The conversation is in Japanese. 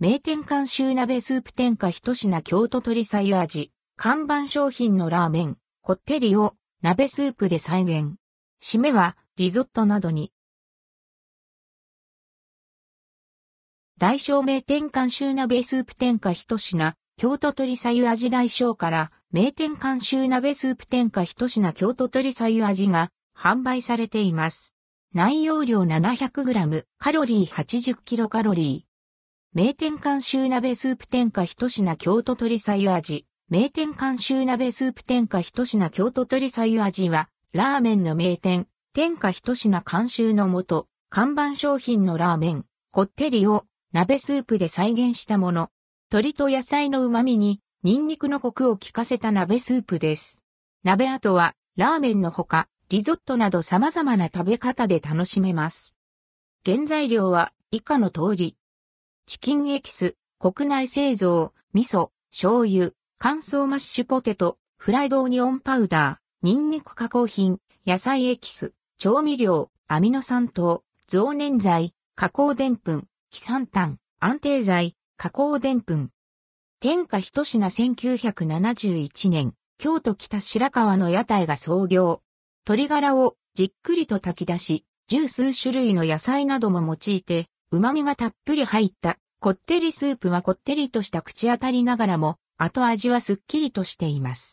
名店監修鍋スープ天下一品京都鶏さゆ味。看板商品のラーメン、こってりを鍋スープで再現。締めはリゾットなどに。大正名店監修鍋スープ天下一品、京都鶏さゆ味大正から名店監修鍋スープ天下一品京都鶏さゆ味が販売されています。内容量 700g、カロリー 80kcal カロ。名店監修鍋スープ天下一品京都鶏さゆ味。名店監修鍋スープ天下一品京都鶏さゆ味は、ラーメンの名店、天下一品監修のもと、看板商品のラーメン、こってりを鍋スープで再現したもの。鶏と野菜の旨味に、ニンニクのコクを効かせた鍋スープです。鍋後は、ラーメンのほか、リゾットなど様々な食べ方で楽しめます。原材料は以下の通り。チキンエキス、国内製造、味噌、醤油、乾燥マッシュポテト、フライドオニオンパウダー、ニンニク加工品、野菜エキス、調味料、アミノ酸糖、増粘剤、加工澱粉、キサン炭、安定剤、加工澱粉。天下一品1971年、京都北白川の屋台が創業。鶏ガラをじっくりと炊き出し、十数種類の野菜なども用いて、旨味がたっぷり入った、こってりスープはこってりとした口当たりながらも、後味はすっきりとしています。